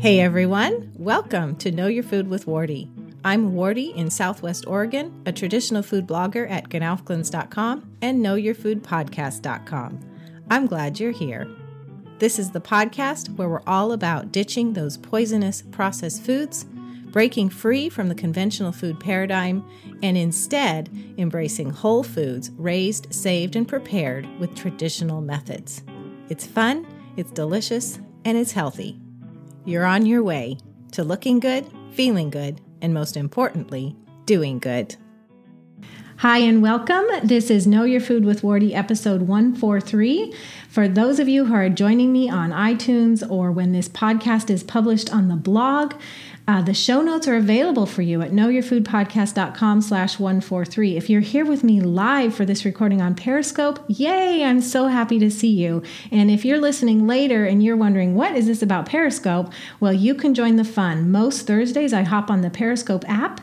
Hey everyone, welcome to Know Your Food with Wardee. I'm Wardee in Southwest Oregon, a traditional food blogger at gnowfglins.com and knowyourfoodpodcast.com. I'm glad you're here. This is the podcast where we're all about ditching those poisonous processed foods, breaking free from the conventional food paradigm, and instead embracing whole foods raised, saved, and prepared with traditional methods. It's fun, it's delicious, and it's healthy. You're on your way to looking good, feeling good, and most importantly, doing good. Hi, and welcome. This is Know Your Food with Wardee, episode 143. For those of you who are joining me on iTunes or when this podcast is published on the blog, uh, the show notes are available for you at knowyourfoodpodcast.com slash 143. If you're here with me live for this recording on Periscope, yay, I'm so happy to see you. And if you're listening later and you're wondering, what is this about Periscope? Well, you can join the fun. Most Thursdays, I hop on the Periscope app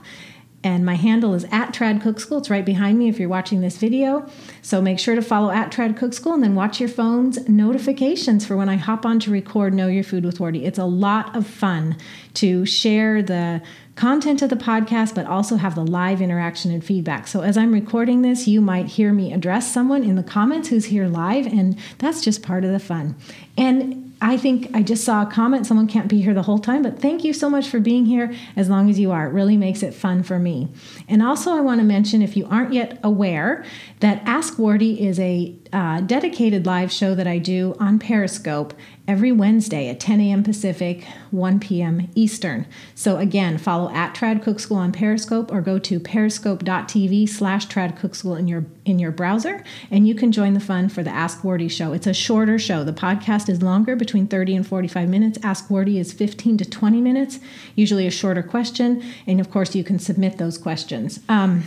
and my handle is at Trad Cook School. It's right behind me if you're watching this video. So make sure to follow at Trad Cook School and then watch your phone's notifications for when I hop on to record Know Your Food with Wardee. It's a lot of fun to share the content of the podcast, but also have the live interaction and feedback. So as I'm recording this, you might hear me address someone in the comments who's here live, and that's just part of the fun. And I think I just saw a comment. Someone can't be here the whole time, but thank you so much for being here as long as you are. It really makes it fun for me. And also, I want to mention if you aren't yet aware that Ask Wardee is a uh, dedicated live show that I do on Periscope every Wednesday at 10 a.m. Pacific, 1 p.m. Eastern. So again, follow at Trad Cook School on Periscope or go to periscope.tv slash Trad Cook School in your in your browser, and you can join the fun for the Ask Wardee show. It's a shorter show. The podcast is longer, between 30 and 45 minutes. Ask Wardee is 15 to 20 minutes, usually a shorter question, and of course you can submit those questions. Um,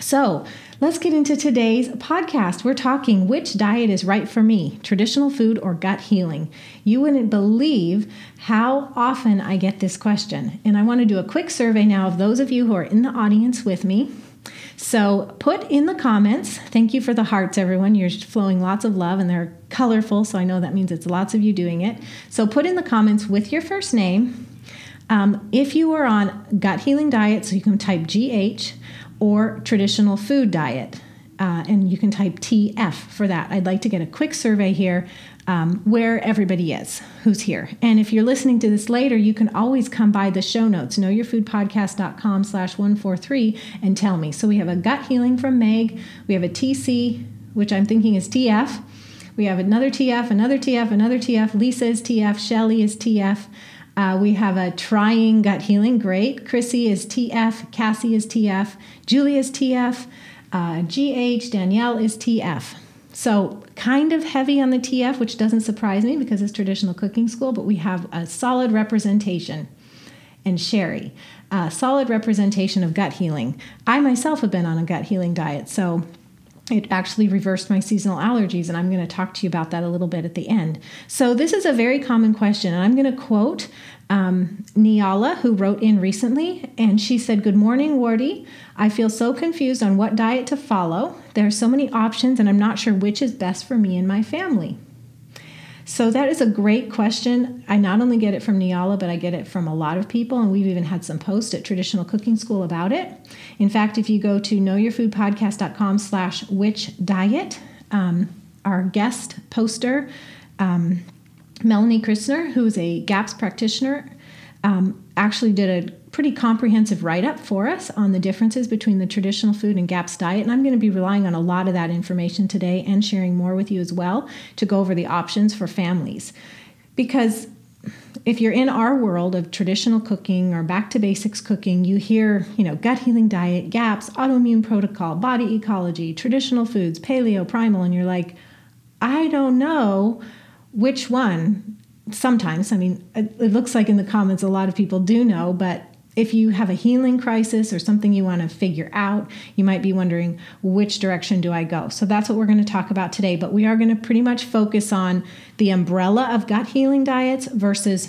so, let's get into today's podcast. We're talking which diet is right for me traditional food or gut healing. You wouldn't believe how often I get this question. And I want to do a quick survey now of those of you who are in the audience with me. So, put in the comments, thank you for the hearts, everyone. You're flowing lots of love and they're colorful, so I know that means it's lots of you doing it. So, put in the comments with your first name. Um, if you are on gut healing diet, so you can type GH or traditional food diet. Uh, and you can type TF for that. I'd like to get a quick survey here um, where everybody is who's here. And if you're listening to this later, you can always come by the show notes, knowyourfoodpodcast.com slash 143 and tell me. So we have a gut healing from Meg. We have a TC, which I'm thinking is TF. We have another TF, another TF, another TF. Lisa is TF. Shelly is TF. Uh, we have a trying gut healing. Great. Chrissy is TF. Cassie is TF. Julie is TF. Uh, GH. Danielle is TF. So, kind of heavy on the TF, which doesn't surprise me because it's traditional cooking school, but we have a solid representation. And Sherry, a solid representation of gut healing. I myself have been on a gut healing diet, so it actually reversed my seasonal allergies, and I'm going to talk to you about that a little bit at the end. So, this is a very common question, and I'm going to quote um, Niala, who wrote in recently, and she said, Good morning, Wardee. I feel so confused on what diet to follow. There are so many options, and I'm not sure which is best for me and my family. So that is a great question. I not only get it from Niala, but I get it from a lot of people, and we've even had some posts at Traditional Cooking School about it. In fact, if you go to knowyourfoodpodcast.com slash which diet, um, our guest poster, um, Melanie Christner, who's a GAPS practitioner, um, actually did a pretty comprehensive write up for us on the differences between the traditional food and GAPS diet. And I'm going to be relying on a lot of that information today and sharing more with you as well to go over the options for families. Because if you're in our world of traditional cooking or back to basics cooking, you hear, you know, gut healing diet, GAPS, autoimmune protocol, body ecology, traditional foods, paleo, primal, and you're like, I don't know which one sometimes i mean it, looks like in the comments a lot of people do know but if you have a healing crisis or something you want to figure out, you might be wondering which direction do I go? So that's what we're going to talk about today. But we are going to pretty much focus on the umbrella of gut healing diets versus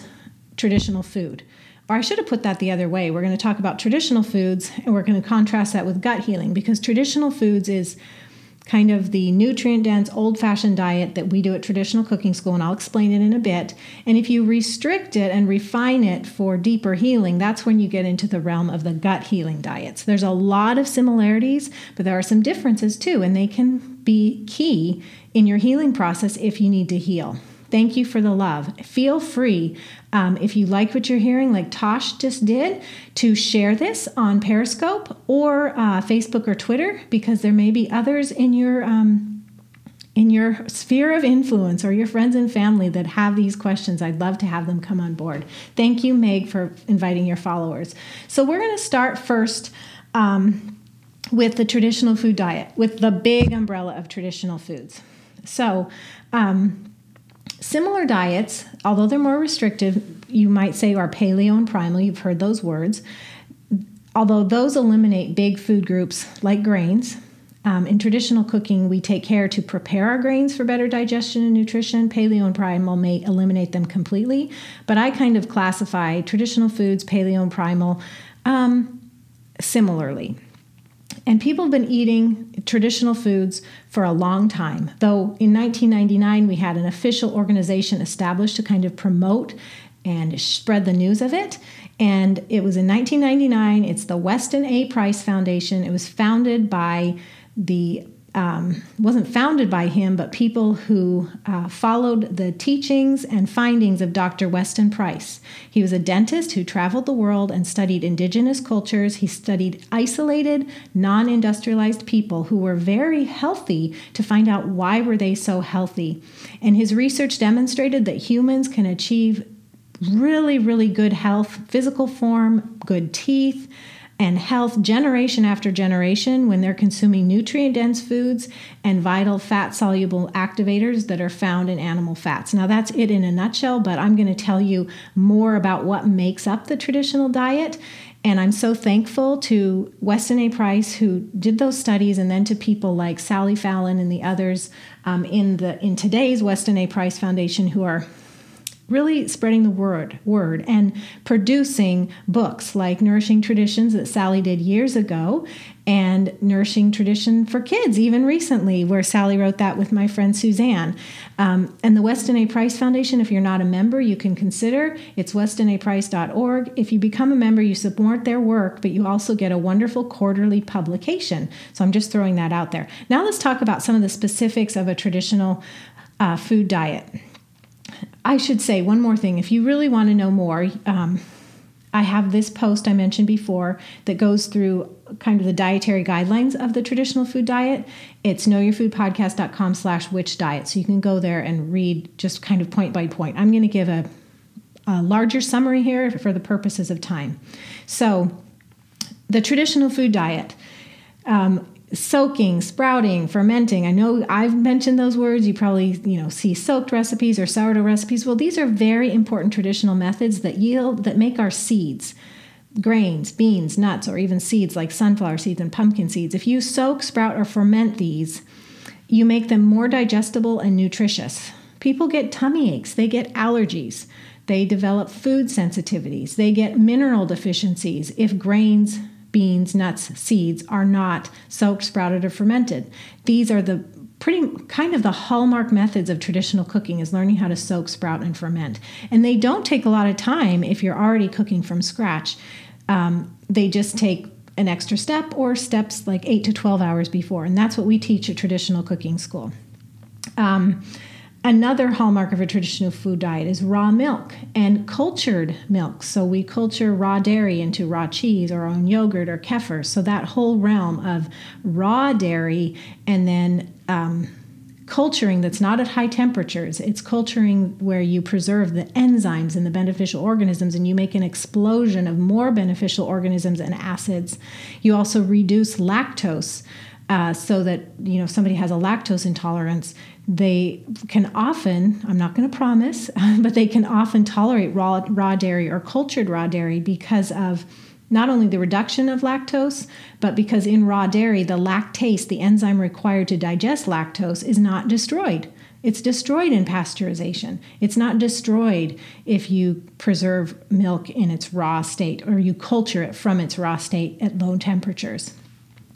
traditional food. Or I should have put that the other way. We're going to talk about traditional foods and we're going to contrast that with gut healing because traditional foods is kind of the nutrient dense, old fashioned diet that we do at traditional cooking school, and I'll explain it in a bit. And if you restrict it and refine it for deeper healing, that's when you get into the realm of the gut healing diets. There's a lot of similarities, but there are some differences too, and they can be key in your healing process if you need to heal. Thank you for the love. Feel free, um, if you like what you're hearing, like Tosh just did, to share this on Periscope or uh, Facebook or Twitter, because there may be others in your um, in your sphere of influence or your friends and family that have these questions. I'd love to have them come on board. Thank you, Meg, for inviting your followers. So we're going to start first. Um, with the traditional food diet, with the big umbrella of traditional foods. So, um, Similar diets, although they're more restrictive, you might say are paleo and primal. You've heard those words. Although those eliminate big food groups like grains, um, in traditional cooking, we take care to prepare our grains for better digestion and nutrition. Paleo and primal may eliminate them completely, but I kind of classify traditional foods, paleo and primal, um, similarly. And people have been eating traditional foods for a long time. Though in 1999, we had an official organization established to kind of promote and spread the news of it. And it was in 1999. It's the Weston A. Price Foundation. It was founded by the um, wasn't founded by him, but people who uh, followed the teachings and findings of Dr. Weston Price. He was a dentist who traveled the world and studied indigenous cultures. He studied isolated, non-industrialized people who were very healthy to find out why were they so healthy. And his research demonstrated that humans can achieve really, really good health, physical form, good teeth and health generation after generation when they're consuming nutrient dense foods and vital fat soluble activators that are found in animal fats. Now, that's it in a nutshell, but I'm going to tell you more about what makes up the traditional diet. And I'm so thankful to Weston A. Price who did those studies, and then to people like Sally Fallon and the others um, in the in today's Weston A. Price Foundation who are really spreading the word word and producing books like nourishing traditions that sally did years ago and nourishing tradition for kids even recently where sally wrote that with my friend suzanne. Um, and the weston a. Price foundation if you're not a member you can consider. It's westonaprice.org if you become a member you support their work but you also get a wonderful quarterly publication. So i'm just throwing that out there. Now let's talk about some of the specifics of a traditional uh, food diet I should say one more thing. If you really want to know more, um, I have this post I mentioned before that goes through kind of the dietary guidelines of the traditional food diet. It's knowyourfoodpodcast.com slash which diet. So you can go there and read just kind of point by point. I'm going to give a, a larger summary here for the purposes of time. So the traditional food diet. Um, soaking, sprouting, fermenting. I know I've mentioned those words. You probably, you know, see soaked recipes or sourdough recipes. Well, these are very important traditional methods that yield that make our seeds, grains, beans, nuts, or even seeds like sunflower seeds and pumpkin seeds. If you soak, sprout, or ferment these, you make them more digestible and nutritious. People get tummy aches, they get allergies, they develop food sensitivities, they get mineral deficiencies if grains beans, nuts, seeds are not soaked, sprouted, or fermented. These are the pretty kind of the hallmark methods of traditional cooking is learning how to soak, sprout, and ferment. And they don't take a lot of time if you're already cooking from scratch. Um, they just take an extra step or steps like 8 to 12 hours before. And that's what we teach at traditional cooking school. Um, Another hallmark of a traditional food diet is raw milk and cultured milk. So we culture raw dairy into raw cheese or our own yogurt or kefir. So that whole realm of raw dairy and then um, culturing that's not at high temperatures. It's culturing where you preserve the enzymes and the beneficial organisms and you make an explosion of more beneficial organisms and acids. You also reduce lactose. Uh, so that you know somebody has a lactose intolerance they can often i'm not going to promise but they can often tolerate raw, raw dairy or cultured raw dairy because of not only the reduction of lactose but because in raw dairy the lactase the enzyme required to digest lactose is not destroyed. It's destroyed in pasteurization. It's not destroyed if you preserve milk in its raw state or you culture it from its raw state at low temperatures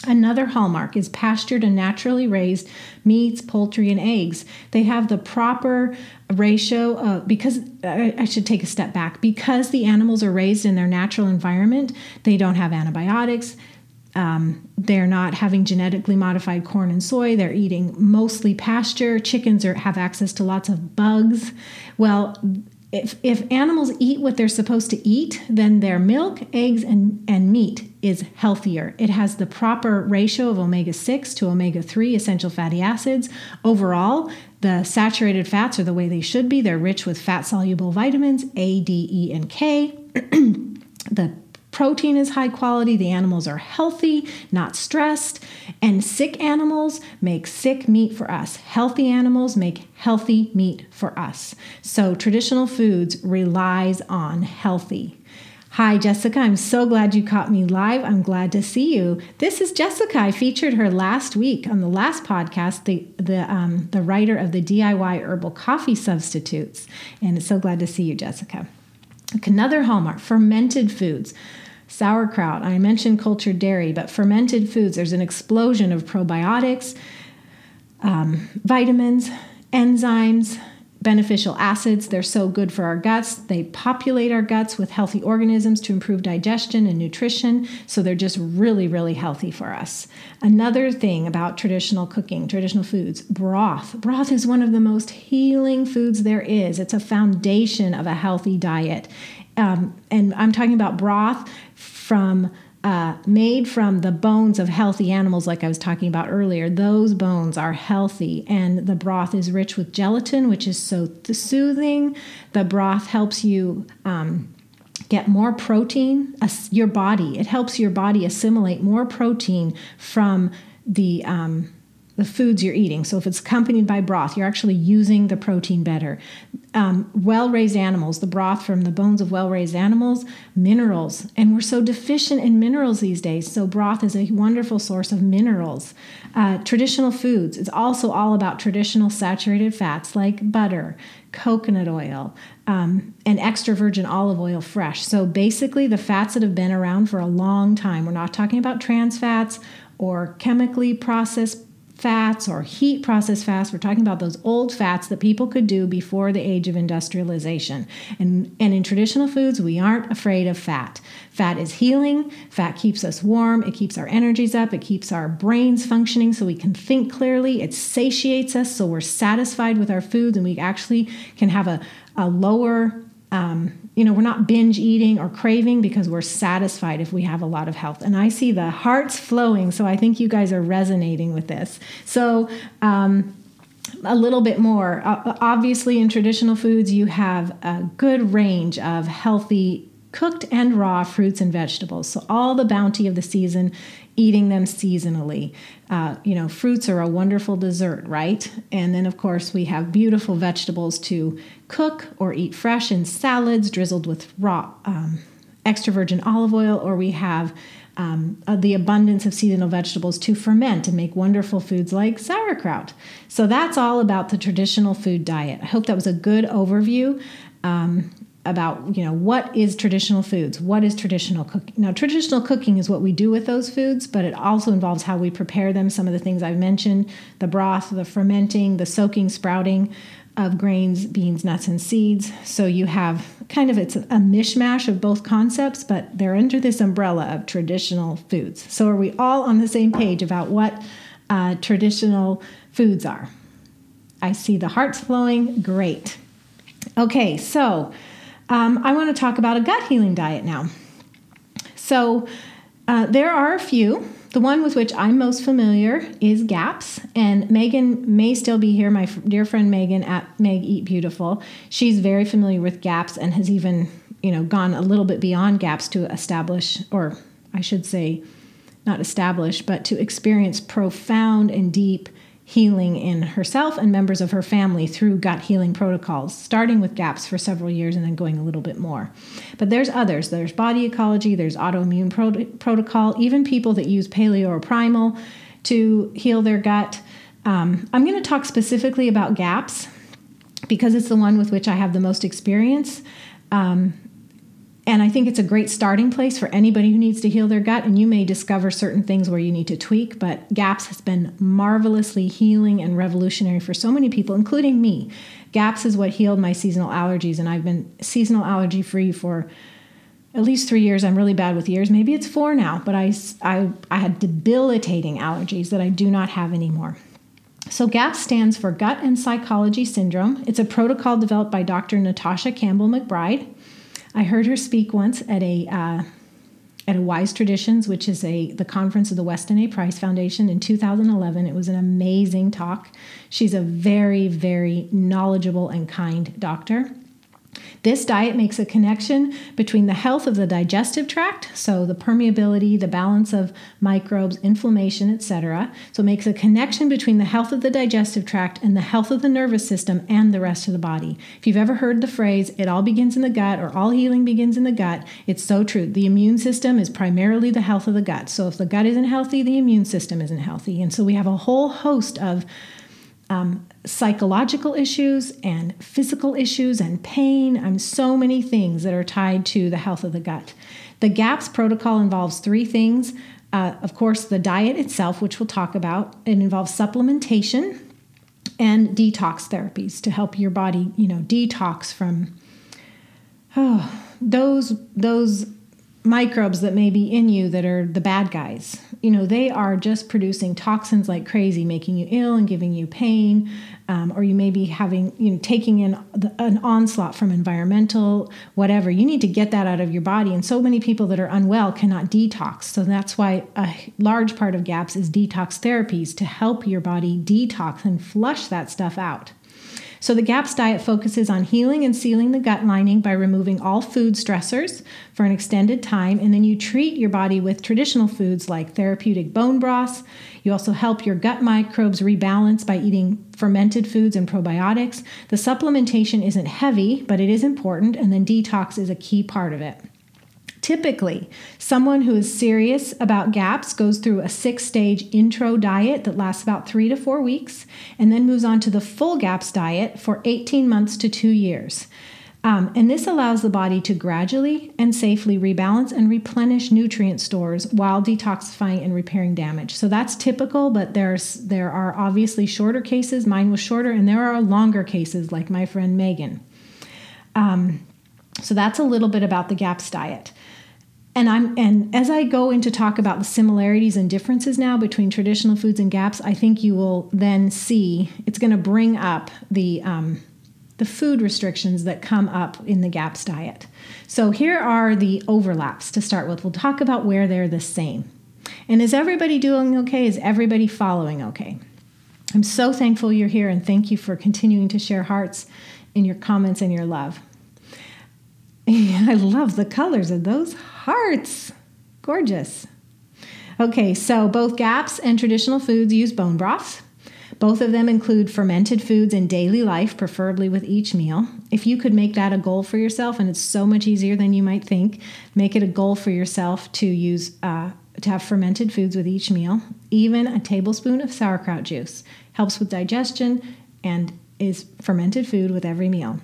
Another hallmark is pastured and naturally raised meats, poultry, and eggs. They have the proper ratio of, because I should take a step back, because the animals are raised in their natural environment, they don't have antibiotics. Um, they're not having genetically modified corn and soy. They're eating mostly pasture. Chickens are, have access to lots of bugs. Well, if, if animals eat what they're supposed to eat, then their milk, eggs, and, and meat is healthier. It has the proper ratio of omega 6 to omega 3 essential fatty acids. Overall, the saturated fats are the way they should be. They're rich with fat soluble vitamins A, D, E, and K. the protein is high quality, the animals are healthy, not stressed, and sick animals make sick meat for us. Healthy animals make healthy meat for us. So traditional foods relies on healthy. Hi, Jessica. I'm so glad you caught me live. I'm glad to see you. This is Jessica. I featured her last week on the last podcast, the the um, the writer of the DIY herbal coffee substitutes, and so glad to see you, Jessica. Another hallmark: fermented foods sauerkraut. I mentioned cultured dairy, but fermented foods, there's an explosion of probiotics, um, vitamins, enzymes, beneficial acids. They're so good for our guts. They populate our guts with healthy organisms to improve digestion and nutrition. So they're just really, really healthy for us. Another thing about traditional cooking, traditional foods, broth. Broth is one of the most healing foods there is. It's a foundation of a healthy diet. Um, and I'm talking about broth from uh, made from the bones of healthy animals, like I was talking about earlier. Those bones are healthy, and the broth is rich with gelatin, which is so soothing. The broth helps you. Um, get more protein your body it helps your body assimilate more protein from the um, the foods you're eating. So if it's accompanied by broth, you're actually using the protein better. Um, well raised animals, the broth from the bones of well raised animals, minerals. And we're so deficient in minerals these days. So broth is a wonderful source of minerals. Uh, traditional foods, it's also all about traditional saturated fats like butter, coconut oil, um, and extra virgin olive oil fresh. So basically, the fats that have been around for a long time. We're not talking about trans fats or chemically processed fats or heat processed fats. We're talking about those old fats that people could do before the age of industrialization. And, and in traditional foods, we aren't afraid of fat. Fat is healing, fat keeps us warm, it keeps our energies up, it keeps our brains functioning so we can think clearly, it satiates us so we're satisfied with our foods and we actually can have a, a lower um, you know, we're not binge eating or craving because we're satisfied if we have a lot of health. And I see the hearts flowing, so I think you guys are resonating with this. So, um, a little bit more. Obviously, in traditional foods, you have a good range of healthy cooked and raw fruits and vegetables. So, all the bounty of the season eating them seasonally. Uh, you know, fruits are a wonderful dessert, right? And then, of course, we have beautiful vegetables to cook or eat fresh in salads drizzled with raw um, extra virgin olive oil, or we have um, uh, the abundance of seasonal vegetables to ferment and make wonderful foods like sauerkraut. So that's all about the traditional food diet. I hope that was a good overview. Um, about you know what is traditional foods? What is traditional cooking? Now traditional cooking is what we do with those foods but it also involves how we prepare them. Some of the things i've mentioned the broth the fermenting the soaking sprouting of grains beans nuts and seeds. So you have kind of it's a mishmash of both concepts but they're under this umbrella of traditional foods. So are we all on the same page about what uh, traditional foods are? I see the hearts flowing. Great. Okay so um, I want to talk about a gut healing diet now. So, uh, there are a few. The one with which I'm most familiar is GAPS, and Megan may still be here. My dear friend Megan at Meg Eat Beautiful, she's very familiar with GAPS and has even, you know, gone a little bit beyond GAPS to establish, or I should say, not establish, but to experience profound and deep healing in herself and members of her family through gut healing protocols, starting with GAPS for several years and then going a little bit more. But there's others. There's body ecology, there's autoimmune pro- protocol, even people that use paleo or primal to heal their gut. Um, I'm going to talk specifically about GAPS because it's the one with which I have the most experience. Um, and I think it's a great starting place for anybody who needs to heal their gut. And you may discover certain things where you need to tweak, but GAPS has been marvelously healing and revolutionary for so many people, including me. GAPS is what healed my seasonal allergies, and I've been seasonal allergy free for at least three years. I'm really bad with years. Maybe it's four now, but I, I, I had debilitating allergies that I do not have anymore. So, GAPS stands for Gut and Psychology Syndrome. It's a protocol developed by Dr. Natasha Campbell McBride. I heard her speak once at a uh, at a Wise Traditions, which is a the conference of the Weston A. Price Foundation in 2011. It was an amazing talk. She's a very very knowledgeable and kind doctor. This diet makes a connection between the health of the digestive tract, so the permeability, the balance of microbes, inflammation, etc. So it makes a connection between the health of the digestive tract and the health of the nervous system and the rest of the body. If you've ever heard the phrase, it all begins in the gut or all healing begins in the gut, it's so true. The immune system is primarily the health of the gut. So if the gut isn't healthy, the immune system isn't healthy. And so we have a whole host of um, psychological issues and physical issues and pain and so many things that are tied to the health of the gut. The GAPS protocol involves three things. Uh, of course, the diet itself, which we'll talk about, it involves supplementation and detox therapies to help your body, you know, detox from oh, those those microbes that may be in you that are the bad guys. You know, they are just producing toxins like crazy, making you ill and giving you pain. Um, or you may be having, you know, taking in the, an onslaught from environmental, whatever. You need to get that out of your body. And so many people that are unwell cannot detox. So that's why a large part of GAPS is detox therapies to help your body detox and flush that stuff out. So the GAPS diet focuses on healing and sealing the gut lining by removing all food stressors for an extended time. And then you treat your body with traditional foods like therapeutic bone broths. You also help your gut microbes rebalance by eating fermented foods and probiotics. The supplementation isn't heavy, but it is important, and then detox is a key part of it. Typically, someone who is serious about GAPS goes through a six stage intro diet that lasts about three to four weeks and then moves on to the full GAPS diet for 18 months to two years. Um, and this allows the body to gradually and safely rebalance and replenish nutrient stores while detoxifying and repairing damage. So that's typical, but there's there are obviously shorter cases. Mine was shorter, and there are longer cases, like my friend Megan. Um, so that's a little bit about the GAPS diet and I'm and as I go into talk about the similarities and differences now between traditional foods and gaps, I think you will then see it's going to bring up the um, the food restrictions that come up in the GAPS diet. So here are the overlaps to start with. We'll talk about where they're the same. And is everybody doing okay? Is everybody following okay? I'm so thankful you're here and thank you for continuing to share hearts in your comments and your love. I love the colors of those hearts. Gorgeous. Okay, so both GAPS and traditional foods use bone broths. Both of them include fermented foods in daily life, preferably with each meal. If you could make that a goal for yourself, and it's so much easier than you might think, make it a goal for yourself to use uh, to have fermented foods with each meal. Even a tablespoon of sauerkraut juice helps with digestion and is fermented food with every meal.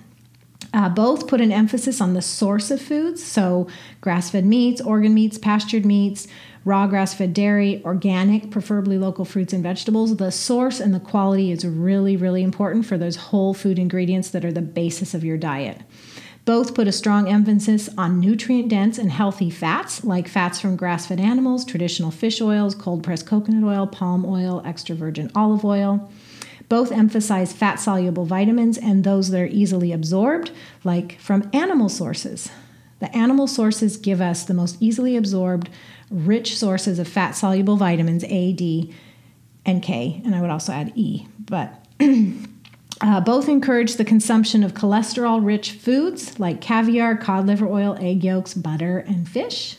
Uh, both put an emphasis on the source of foods, so grass fed meats, organ meats, pastured meats, raw grass fed dairy, organic, preferably local fruits and vegetables. The source and the quality is really, really important for those whole food ingredients that are the basis of your diet. Both put a strong emphasis on nutrient dense and healthy fats, like fats from grass fed animals, traditional fish oils, cold pressed coconut oil, palm oil, extra virgin olive oil. Both emphasize fat soluble vitamins and those that are easily absorbed, like from animal sources. The animal sources give us the most easily absorbed, rich sources of fat soluble vitamins A, D, and K, and I would also add E. But uh, both encourage the consumption of cholesterol rich foods like caviar, cod liver oil, egg yolks, butter, and fish.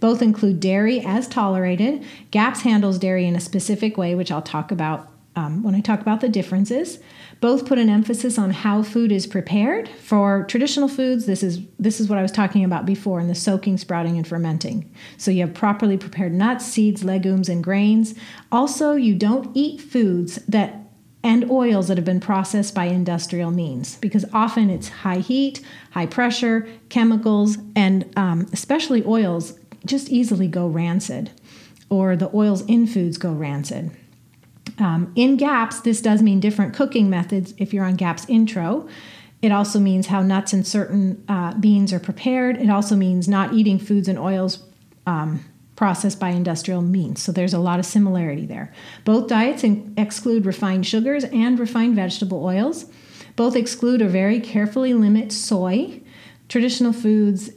Both include dairy as tolerated. GAPS handles dairy in a specific way, which I'll talk about um, when I talk about the differences. Both put an emphasis on how food is prepared. For traditional foods, this is this is what I was talking about before in the soaking, sprouting, and fermenting. So you have properly prepared nuts, seeds, legumes, and grains. Also, you don't eat foods that and oils that have been processed by industrial means because often it's high heat, high pressure, chemicals, and um, especially oils just easily go rancid, or the oils in foods go rancid. Um, in GAPS, this does mean different cooking methods if you're on GAPS intro. It also means how nuts and certain uh, beans are prepared. It also means not eating foods and oils um, processed by industrial means. So there's a lot of similarity there. Both diets in- exclude refined sugars and refined vegetable oils. Both exclude or very carefully limit soy. Traditional foods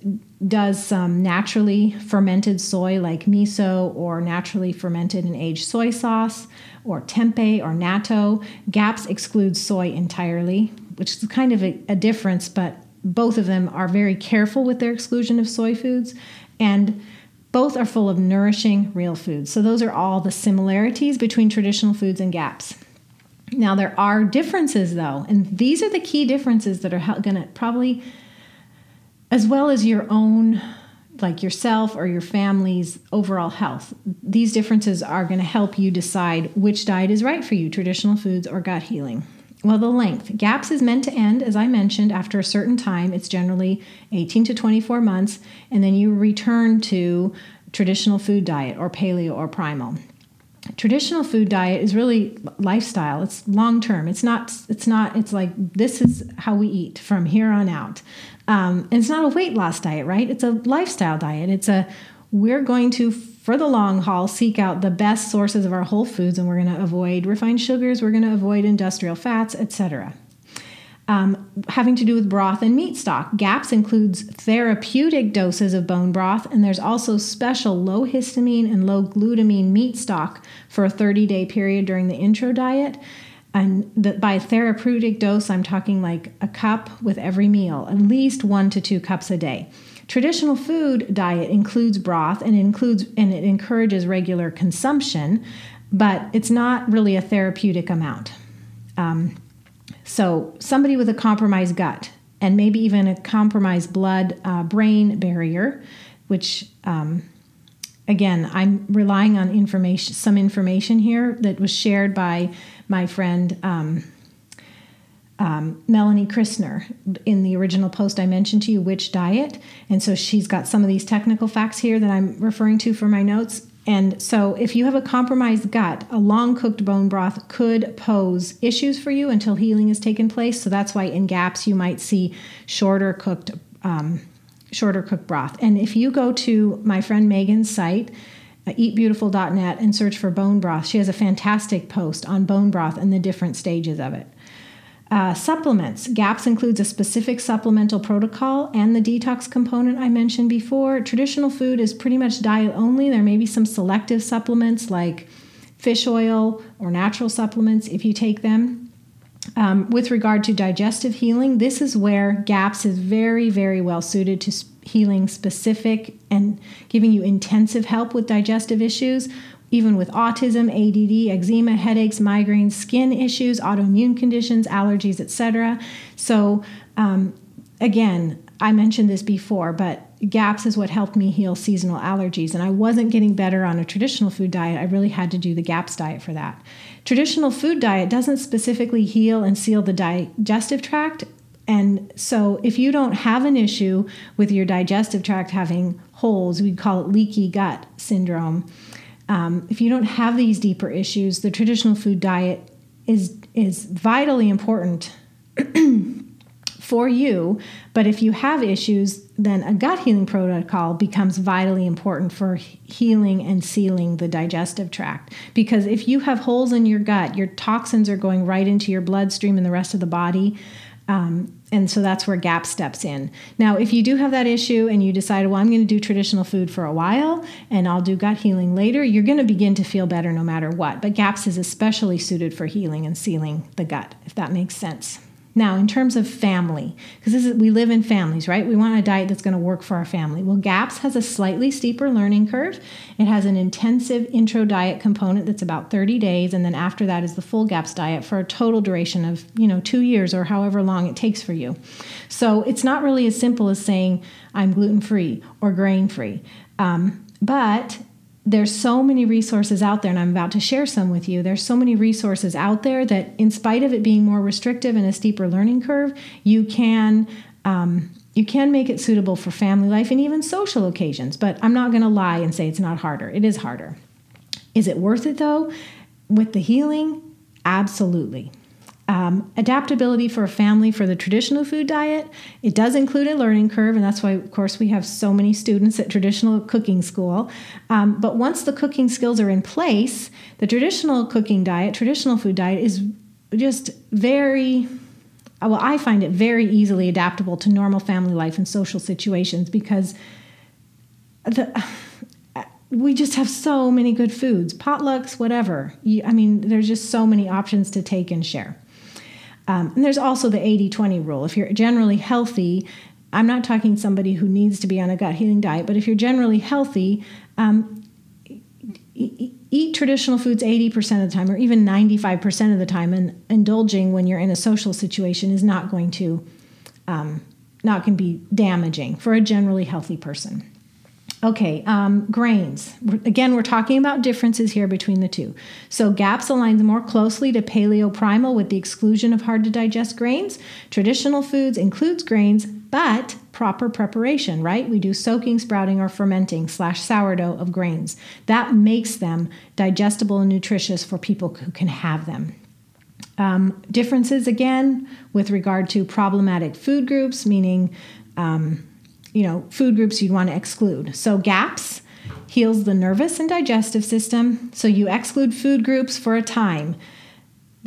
does some naturally fermented soy like miso or naturally fermented and aged soy sauce or tempeh or natto. GAPS excludes soy entirely, which is kind of a, a difference, but both of them are very careful with their exclusion of soy foods. And both are full of nourishing real foods. So, those are all the similarities between traditional foods and GAPS. Now, there are differences though, and these are the key differences that are going to probably, as well as your own, like yourself or your family's overall health, these differences are going to help you decide which diet is right for you traditional foods or gut healing. Well, the length. GAPS is meant to end, as I mentioned, after a certain time. It's generally 18 to 24 months, and then you return to traditional food diet or paleo or primal. Traditional food diet is really lifestyle. It's long term. It's not. It's not. It's like this is how we eat from here on out. Um, and it's not a weight loss diet, right? It's a lifestyle diet. It's a we're going to for the long haul, seek out the best sources of our whole foods, and we're going to avoid refined sugars, we're going to avoid industrial fats, etc. Um, having to do with broth and meat stock. GAPS includes therapeutic doses of bone broth, and there's also special low histamine and low glutamine meat stock for a 30 day period during the intro diet. And the, by therapeutic dose, I'm talking like a cup with every meal, at least one to two cups a day. Traditional food diet includes broth and includes and it encourages regular consumption, but it's not really a therapeutic amount. Um, so, somebody with a compromised gut and maybe even a compromised blood uh, brain barrier, which um, again, I'm relying on information, some information here that was shared by my friend um, um, Melanie Christner in the original post I mentioned to you, Which Diet. And so she's got some of these technical facts here that I'm referring to for my notes. And so, if you have a compromised gut, a long cooked bone broth could pose issues for you until healing has taken place. So, that's why in GAPS you might see shorter cooked, um, shorter cooked broth. And if you go to my friend Megan's site, uh, eatbeautiful.net, and search for bone broth, she has a fantastic post on bone broth and the different stages of it. Uh, supplements. GAPS includes a specific supplemental protocol and the detox component I mentioned before. Traditional food is pretty much diet only. There may be some selective supplements like fish oil or natural supplements if you take them. Um, with regard to digestive healing, this is where GAPS is very, very well suited to healing specific and giving you intensive help with digestive issues even with autism, ADD, eczema, headaches, migraines, skin issues, autoimmune conditions, allergies, etc. So, um, again, I mentioned this before, but GAPS is what helped me heal seasonal allergies. And I wasn't getting better on a traditional food diet. I really had to do the GAPS diet for that. Traditional food diet doesn't specifically heal and seal the digestive tract. And so, if you don't have an issue with your digestive tract having holes, we'd call it leaky gut syndrome um, if you don't have these deeper issues, the traditional food diet is is vitally important for you. But if you have issues, then a gut healing protocol becomes vitally important for healing and sealing the digestive tract. Because if you have holes in your gut, your toxins are going right into your bloodstream and the rest of the body. Um, and so that's where GAP steps in. Now, if you do have that issue and you decide, well, I'm going to do traditional food for a while and I'll do gut healing later, you're going to begin to feel better no matter what. But GAPS is especially suited for healing and sealing the gut, if that makes sense. Now, in terms of family, because we live in families, right? We want a diet that's going to work for our family. Well, GAPS has a slightly steeper learning curve. It has an intensive intro diet component that's about 30 days, and then after that is the full GAPS diet for a total duration of, you know, two years or however long it takes for you. So it's not really as simple as saying I'm gluten free or grain free, um, but there's so many resources out there, and I'm about to share some with you. There's so many resources out there that, in spite of it being more restrictive and a steeper learning curve, you can um, you can make it suitable for family life and even social occasions. But I'm not going to lie and say it's not harder. It is harder. Is it worth it though? With the healing, absolutely. Um, adaptability for a family for the traditional food diet it does include a learning curve and that's why of course we have so many students at traditional cooking school. Um, but once the cooking skills are in place the traditional cooking diet traditional food diet is just very well i find it very easily adaptable to normal family life and social situations because the we just have so many good foods potlucks whatever. I mean there's just so many options to take and share um, and there's also the 80 20 rule. If you're generally healthy, I'm not talking somebody who needs to be on a gut healing diet, but if you're generally healthy, um, eat traditional foods 80% of the time or even 95% of the time and indulging when you're in a social situation is not going to um, not going to be damaging for a generally healthy person Okay, um, grains. Again, we're talking about differences here between the two. So, GAPS aligns more closely to paleo primal with the exclusion of hard to digest grains. Traditional foods includes grains, but proper preparation, right? We do soaking, sprouting, or fermenting slash sourdough of grains. That makes them digestible and nutritious for people who can have them. Um, differences again with regard to problematic food groups, meaning um, you know, food groups you'd want to exclude. So GAPS heals the nervous and digestive system. So you exclude food groups for a time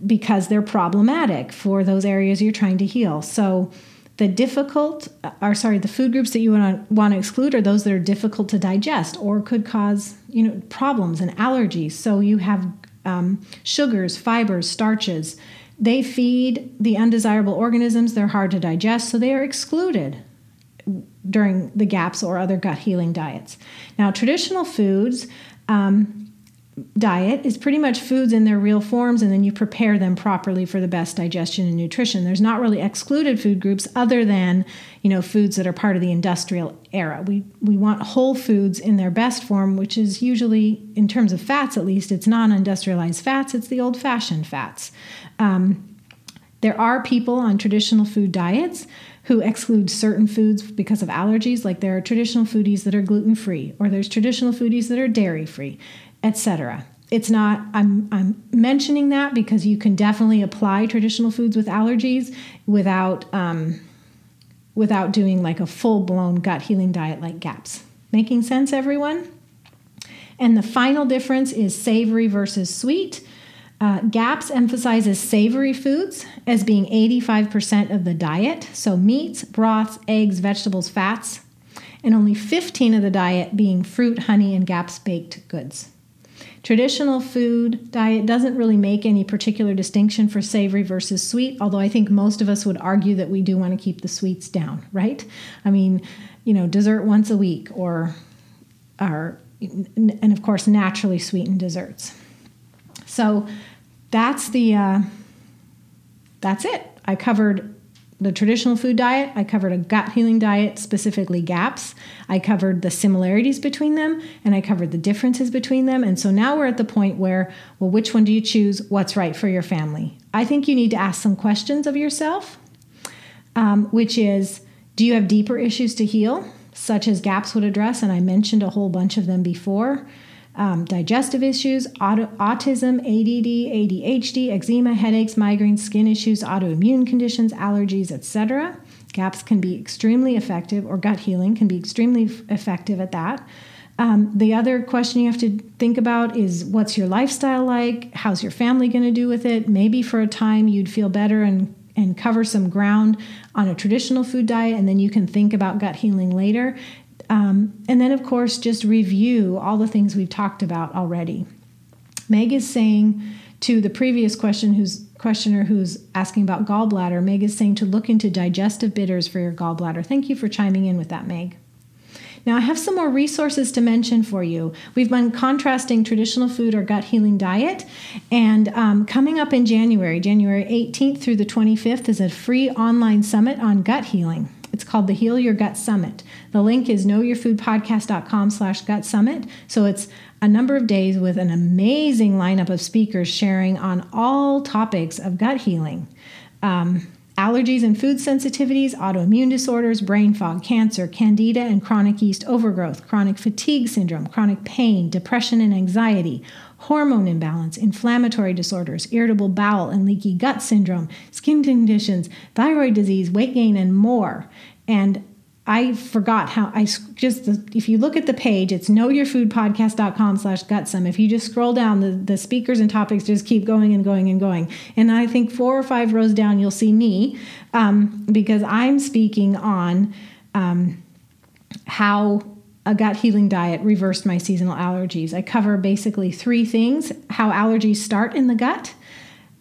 because they're problematic for those areas you're trying to heal. So the difficult or sorry, the food groups that you want to want to exclude are those that are difficult to digest or could cause, you know, problems and allergies. So you have um, sugars, fibers, starches. They feed the undesirable organisms. They're hard to digest, so they are excluded during the GAPS or other gut healing diets. Now, traditional foods um, diet is pretty much foods in their real forms, and then you prepare them properly for the best digestion and nutrition. There's not really excluded food groups other than you know foods that are part of the industrial era. We we want whole foods in their best form, which is usually in terms of fats at least, it's non-industrialized fats. It's the old-fashioned fats. Um, there are people on traditional food diets who exclude certain foods because of allergies, like there are traditional foodies that are gluten free, or there's traditional foodies that are dairy free, etc. It's not, I'm, I'm mentioning that because you can definitely apply traditional foods with allergies without, um, without doing like a full blown gut healing diet like GAPS. Making sense, everyone? And the final difference is savory versus sweet. Uh, GAPS emphasizes savory foods as being 85% of the diet, so meats, broths, eggs, vegetables, fats, and only 15 of the diet being fruit, honey, and GAPS baked goods. Traditional food diet doesn't really make any particular distinction for savory versus sweet, although I think most of us would argue that we do want to keep the sweets down, right? I mean, you know, dessert once a week or, or and of course, naturally sweetened desserts. So that's the uh, that's it. I covered the traditional food diet. I covered a gut healing diet, specifically GAPS. I covered the similarities between them and I covered the differences between them. And so now we're at the point where, well, which one do you choose? What's right for your family? I think you need to ask some questions of yourself, um, which is do you have deeper issues to heal, such as GAPS would address? And I mentioned a whole bunch of them before um, digestive issues, auto, autism, ADD, ADHD, eczema, headaches, migraines, skin issues, autoimmune conditions, allergies, etc. GAPS can be extremely effective, or gut healing can be extremely effective at that. Um, the other question you have to think about is what's your lifestyle like? How's your family going to do with it? Maybe for a time you'd feel better and and cover some ground on a traditional food diet, and then you can think about gut healing later. Um, and then, of course, just review all the things we've talked about already. Meg is saying to the previous question, who's questioner who's asking about gallbladder, Meg is saying to look into digestive bitters for your gallbladder. Thank you for chiming in with that, Meg. Now, I have some more resources to mention for you. We've been contrasting traditional food or gut healing diet, and um, coming up in January, January 18th through the 25th, is a free online summit on gut healing. It's called the Heal Your Gut Summit. The link is knowyourfoodpodcast.com slash gut summit. So it's a number of days with an amazing lineup of speakers sharing on all topics of gut healing. Um, allergies and food sensitivities, autoimmune disorders, brain fog, cancer, candida and chronic yeast overgrowth, chronic fatigue syndrome, chronic pain, depression and anxiety, hormone imbalance, inflammatory disorders, irritable bowel and leaky gut syndrome, skin conditions, thyroid disease, weight gain, and more. And I forgot how I just if you look at the page, it's knowyourfoodpodcast.com slash gutsum. If you just scroll down, the, the speakers and topics just keep going and going and going. And I think four or five rows down, you'll see me um, because I'm speaking on um, how a gut healing diet reversed my seasonal allergies. I cover basically three things how allergies start in the gut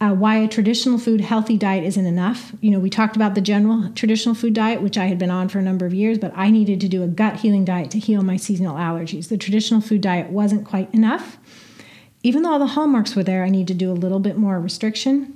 uh, why a traditional food healthy diet isn't enough. You know, we talked about the general traditional food diet, which I had been on for a number of years, but I needed to do a gut healing diet to heal my seasonal allergies. The traditional food diet wasn't quite enough. Even though all the hallmarks were there, I need to do a little bit more restriction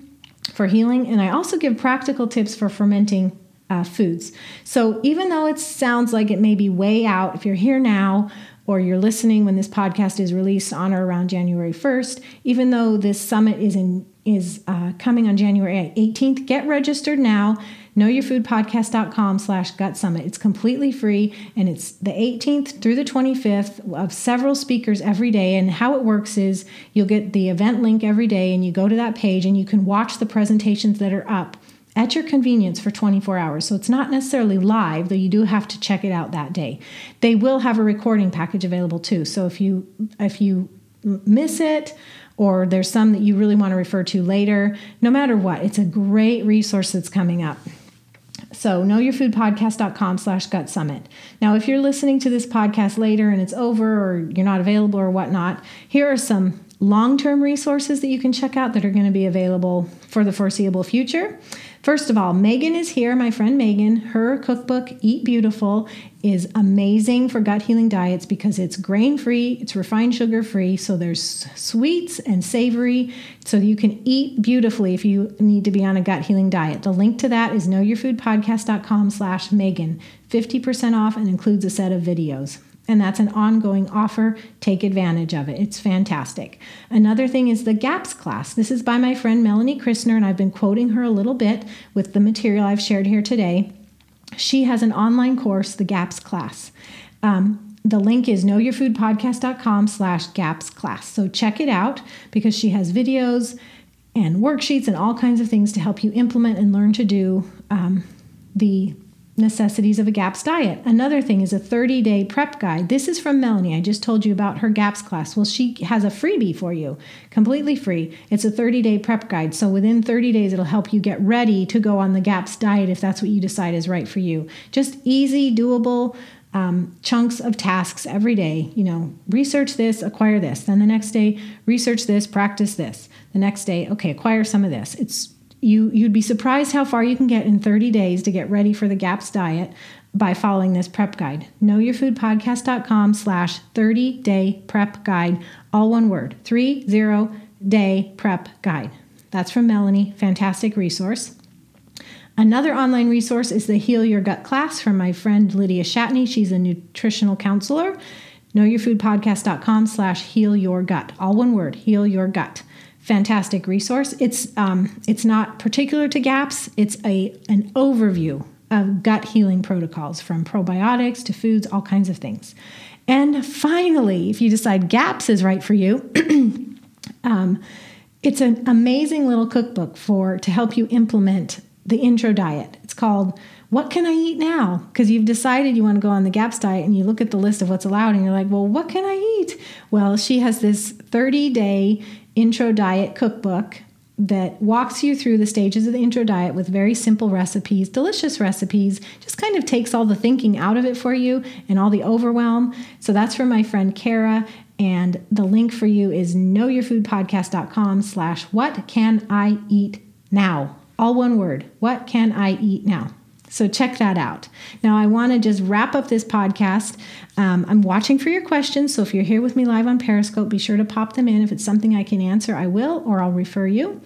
for healing. And I also give practical tips for fermenting uh, foods. So even though it sounds like it may be way out, if you're here now, or you're listening when this podcast is released on or around January 1st, even though this summit is in is uh, coming on January 18th. Get registered now. KnowYourFoodPodcast.com slash Gut Summit. It's completely free and it's the 18th through the 25th of several speakers every day. And how it works is you'll get the event link every day and you go to that page and you can watch the presentations that are up at your convenience for 24 hours. So it's not necessarily live, though you do have to check it out that day. They will have a recording package available too. So if you if you miss it or there's some that you really want to refer to later, no matter what, it's a great resource that's coming up. So knowyourfoodpodcast.com slash gut summit. Now, if you're listening to this podcast later and it's over or you're not available or whatnot, here are some long-term resources that you can check out that are going to be available for the foreseeable future. First of all, Megan is here, my friend Megan. Her cookbook, Eat Beautiful, is amazing for gut healing diets because it's grain free, it's refined sugar free, so there's sweets and savory, so you can eat beautifully if you need to be on a gut healing diet. The link to that is knowyourfoodpodcast.com slash Megan. 50% off and includes a set of videos and that's an ongoing offer. Take advantage of it. It's fantastic. Another thing is the GAPS class. This is by my friend Melanie Christner, and I've been quoting her a little bit with the material I've shared here today. She has an online course, the GAPS class. Um, the link is knowyourfoodpodcast.com slash gaps class. So check it out because she has videos and worksheets and all kinds of things to help you implement and learn to do um, the necessities of a GAPS diet. Another thing is a 30 day prep guide. This is from Melanie. I just told you about her GAPS class. Well, she has a freebie for you, completely free. It's a 30 day prep guide. So within 30 days, it'll help you get ready to go on the GAPS diet if that's what you decide is right for you. Just easy, doable. Um, chunks of tasks every day. You know, research this, acquire this. Then the next day, research this, practice this. The next day, okay, acquire some of this. It's you you'd be surprised how far you can get in 30 days to get ready for the GAPS diet by following this prep guide. Knowyourfoodpodcast.com slash 30 day prep guide, all one word, 30 day prep guide. That's from Melanie, fantastic resource. Another online resource is the Heal Your Gut class from my friend Lydia Shatney. She's a nutritional counselor. Knowyourfoodpodcast.com slash heal your gut, all one word, heal your gut fantastic resource. It's um, it's not particular to GAPS. It's a an overview of gut healing protocols from probiotics to foods, all kinds of things. And finally, if you decide GAPS is right for you, um, it's an amazing little cookbook for to help you implement the intro diet. It's called what can I eat now? Because you've decided you want to go on the GAPS diet and you look at the list of what's allowed and you're like, well, what can I eat? Well, she has this 30 day intro diet cookbook that walks you through the stages of the intro diet with very simple recipes, delicious recipes, just kind of takes all the thinking out of it for you and all the overwhelm. So that's from my friend Cara. And the link for you is knowyourfoodpodcast.com slash what can I eat now? All one word. What can I eat now? So check that out. Now, I want to just wrap up this podcast. Um, I'm watching for your questions. So if you're here with me live on Periscope, be sure to pop them in. If it's something I can answer, I will, or I'll refer you.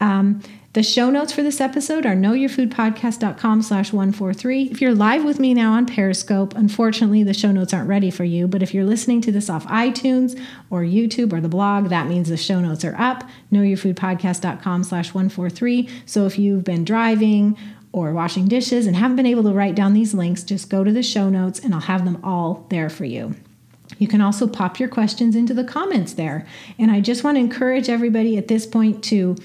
Um, The show notes for this episode are knowyourfoodpodcast.com slash 143. If you're live with me now on Periscope, unfortunately the show notes aren't ready for you, but if you're listening to this off iTunes or YouTube or the blog, that means the show notes are up, knowyourfoodpodcast.com slash 143. So if you've been driving or washing dishes and haven't been able to write down these links, just go to the show notes and I'll have them all there for you. You can also pop your questions into the comments there. And I just want to encourage everybody at this point to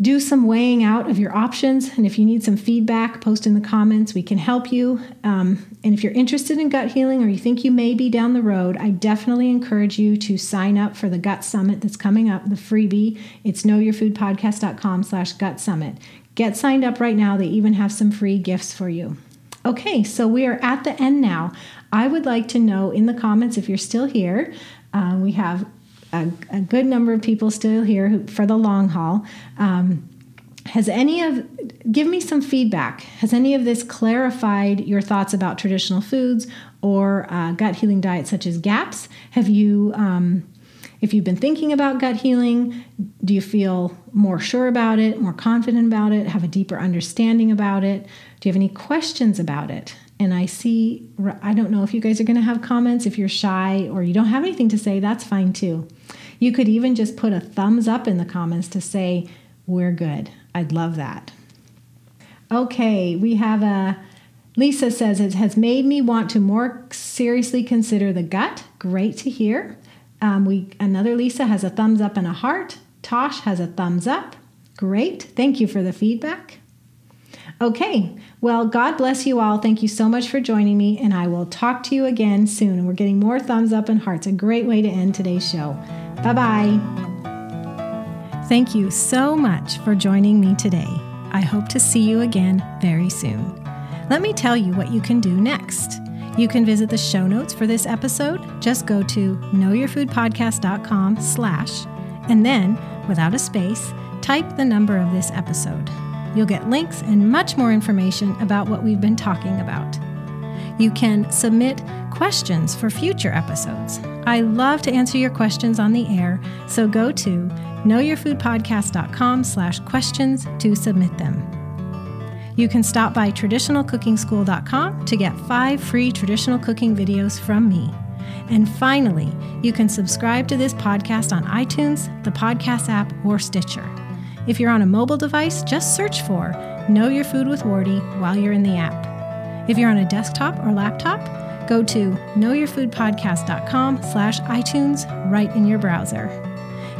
do some weighing out of your options. And if you need some feedback, post in the comments. We can help you. Um, and if you're interested in gut healing or you think you may be down the road, I definitely encourage you to sign up for the Gut Summit that's coming up, the freebie. It's knowyourfoodpodcast.com slash gut summit. Get signed up right now. They even have some free gifts for you. Okay, so we are at the end now. I would like to know in the comments if you're still here. Uh, we have a, a, good number of people still here who, for the long haul. Um, has any of give me some feedback has any of this clarified your thoughts about traditional foods or uh, gut healing diets such as gaps have you um, if you've been thinking about gut healing do you feel more sure about it more confident about it have a deeper understanding about it do you have any questions about it and I see, I don't know if you guys are going to have comments. If you're shy or you don't have anything to say, that's fine too. You could even just put a thumbs up in the comments to say, we're good. I'd love that. Okay, we have a Lisa says it has made me want to more seriously consider the gut. Great to hear. Um, we another Lisa has a thumbs up and a heart. Tosh has a thumbs up. Great. Thank you for the feedback. Okay, well, God bless you all. Thank you so much for joining me, and I will talk to you again soon. And we're getting more thumbs up and hearts. A great way to end today's show. Bye bye. Thank you so much for joining me today. I hope to see you again very soon. Let me tell you what you can do next. You can visit the show notes for this episode. Just go to knowyourfoodpodcast.com slash, and then, without a space, type the number of this episode. You'll get links and much more information about what we've been talking about. You can submit questions for future episodes. I love to answer your questions on the air, so go to knowyourfoodpodcast.com slash questions to submit them. You can stop by traditionalcookingschool.com to get five free traditional cooking videos from me. And finally, you can subscribe to this podcast on iTunes, the podcast app, or Stitcher. If you're on a mobile device, just search for Know Your Food with Wardee while you're in the app. If you're on a desktop or laptop, go to knowyourfoodpodcast.com slash iTunes right in your browser.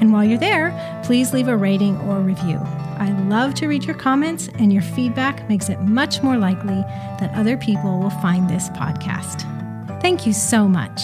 And while you're there, please leave a rating or review. I love to read your comments, and your feedback makes it much more likely that other people will find this podcast. Thank you so much.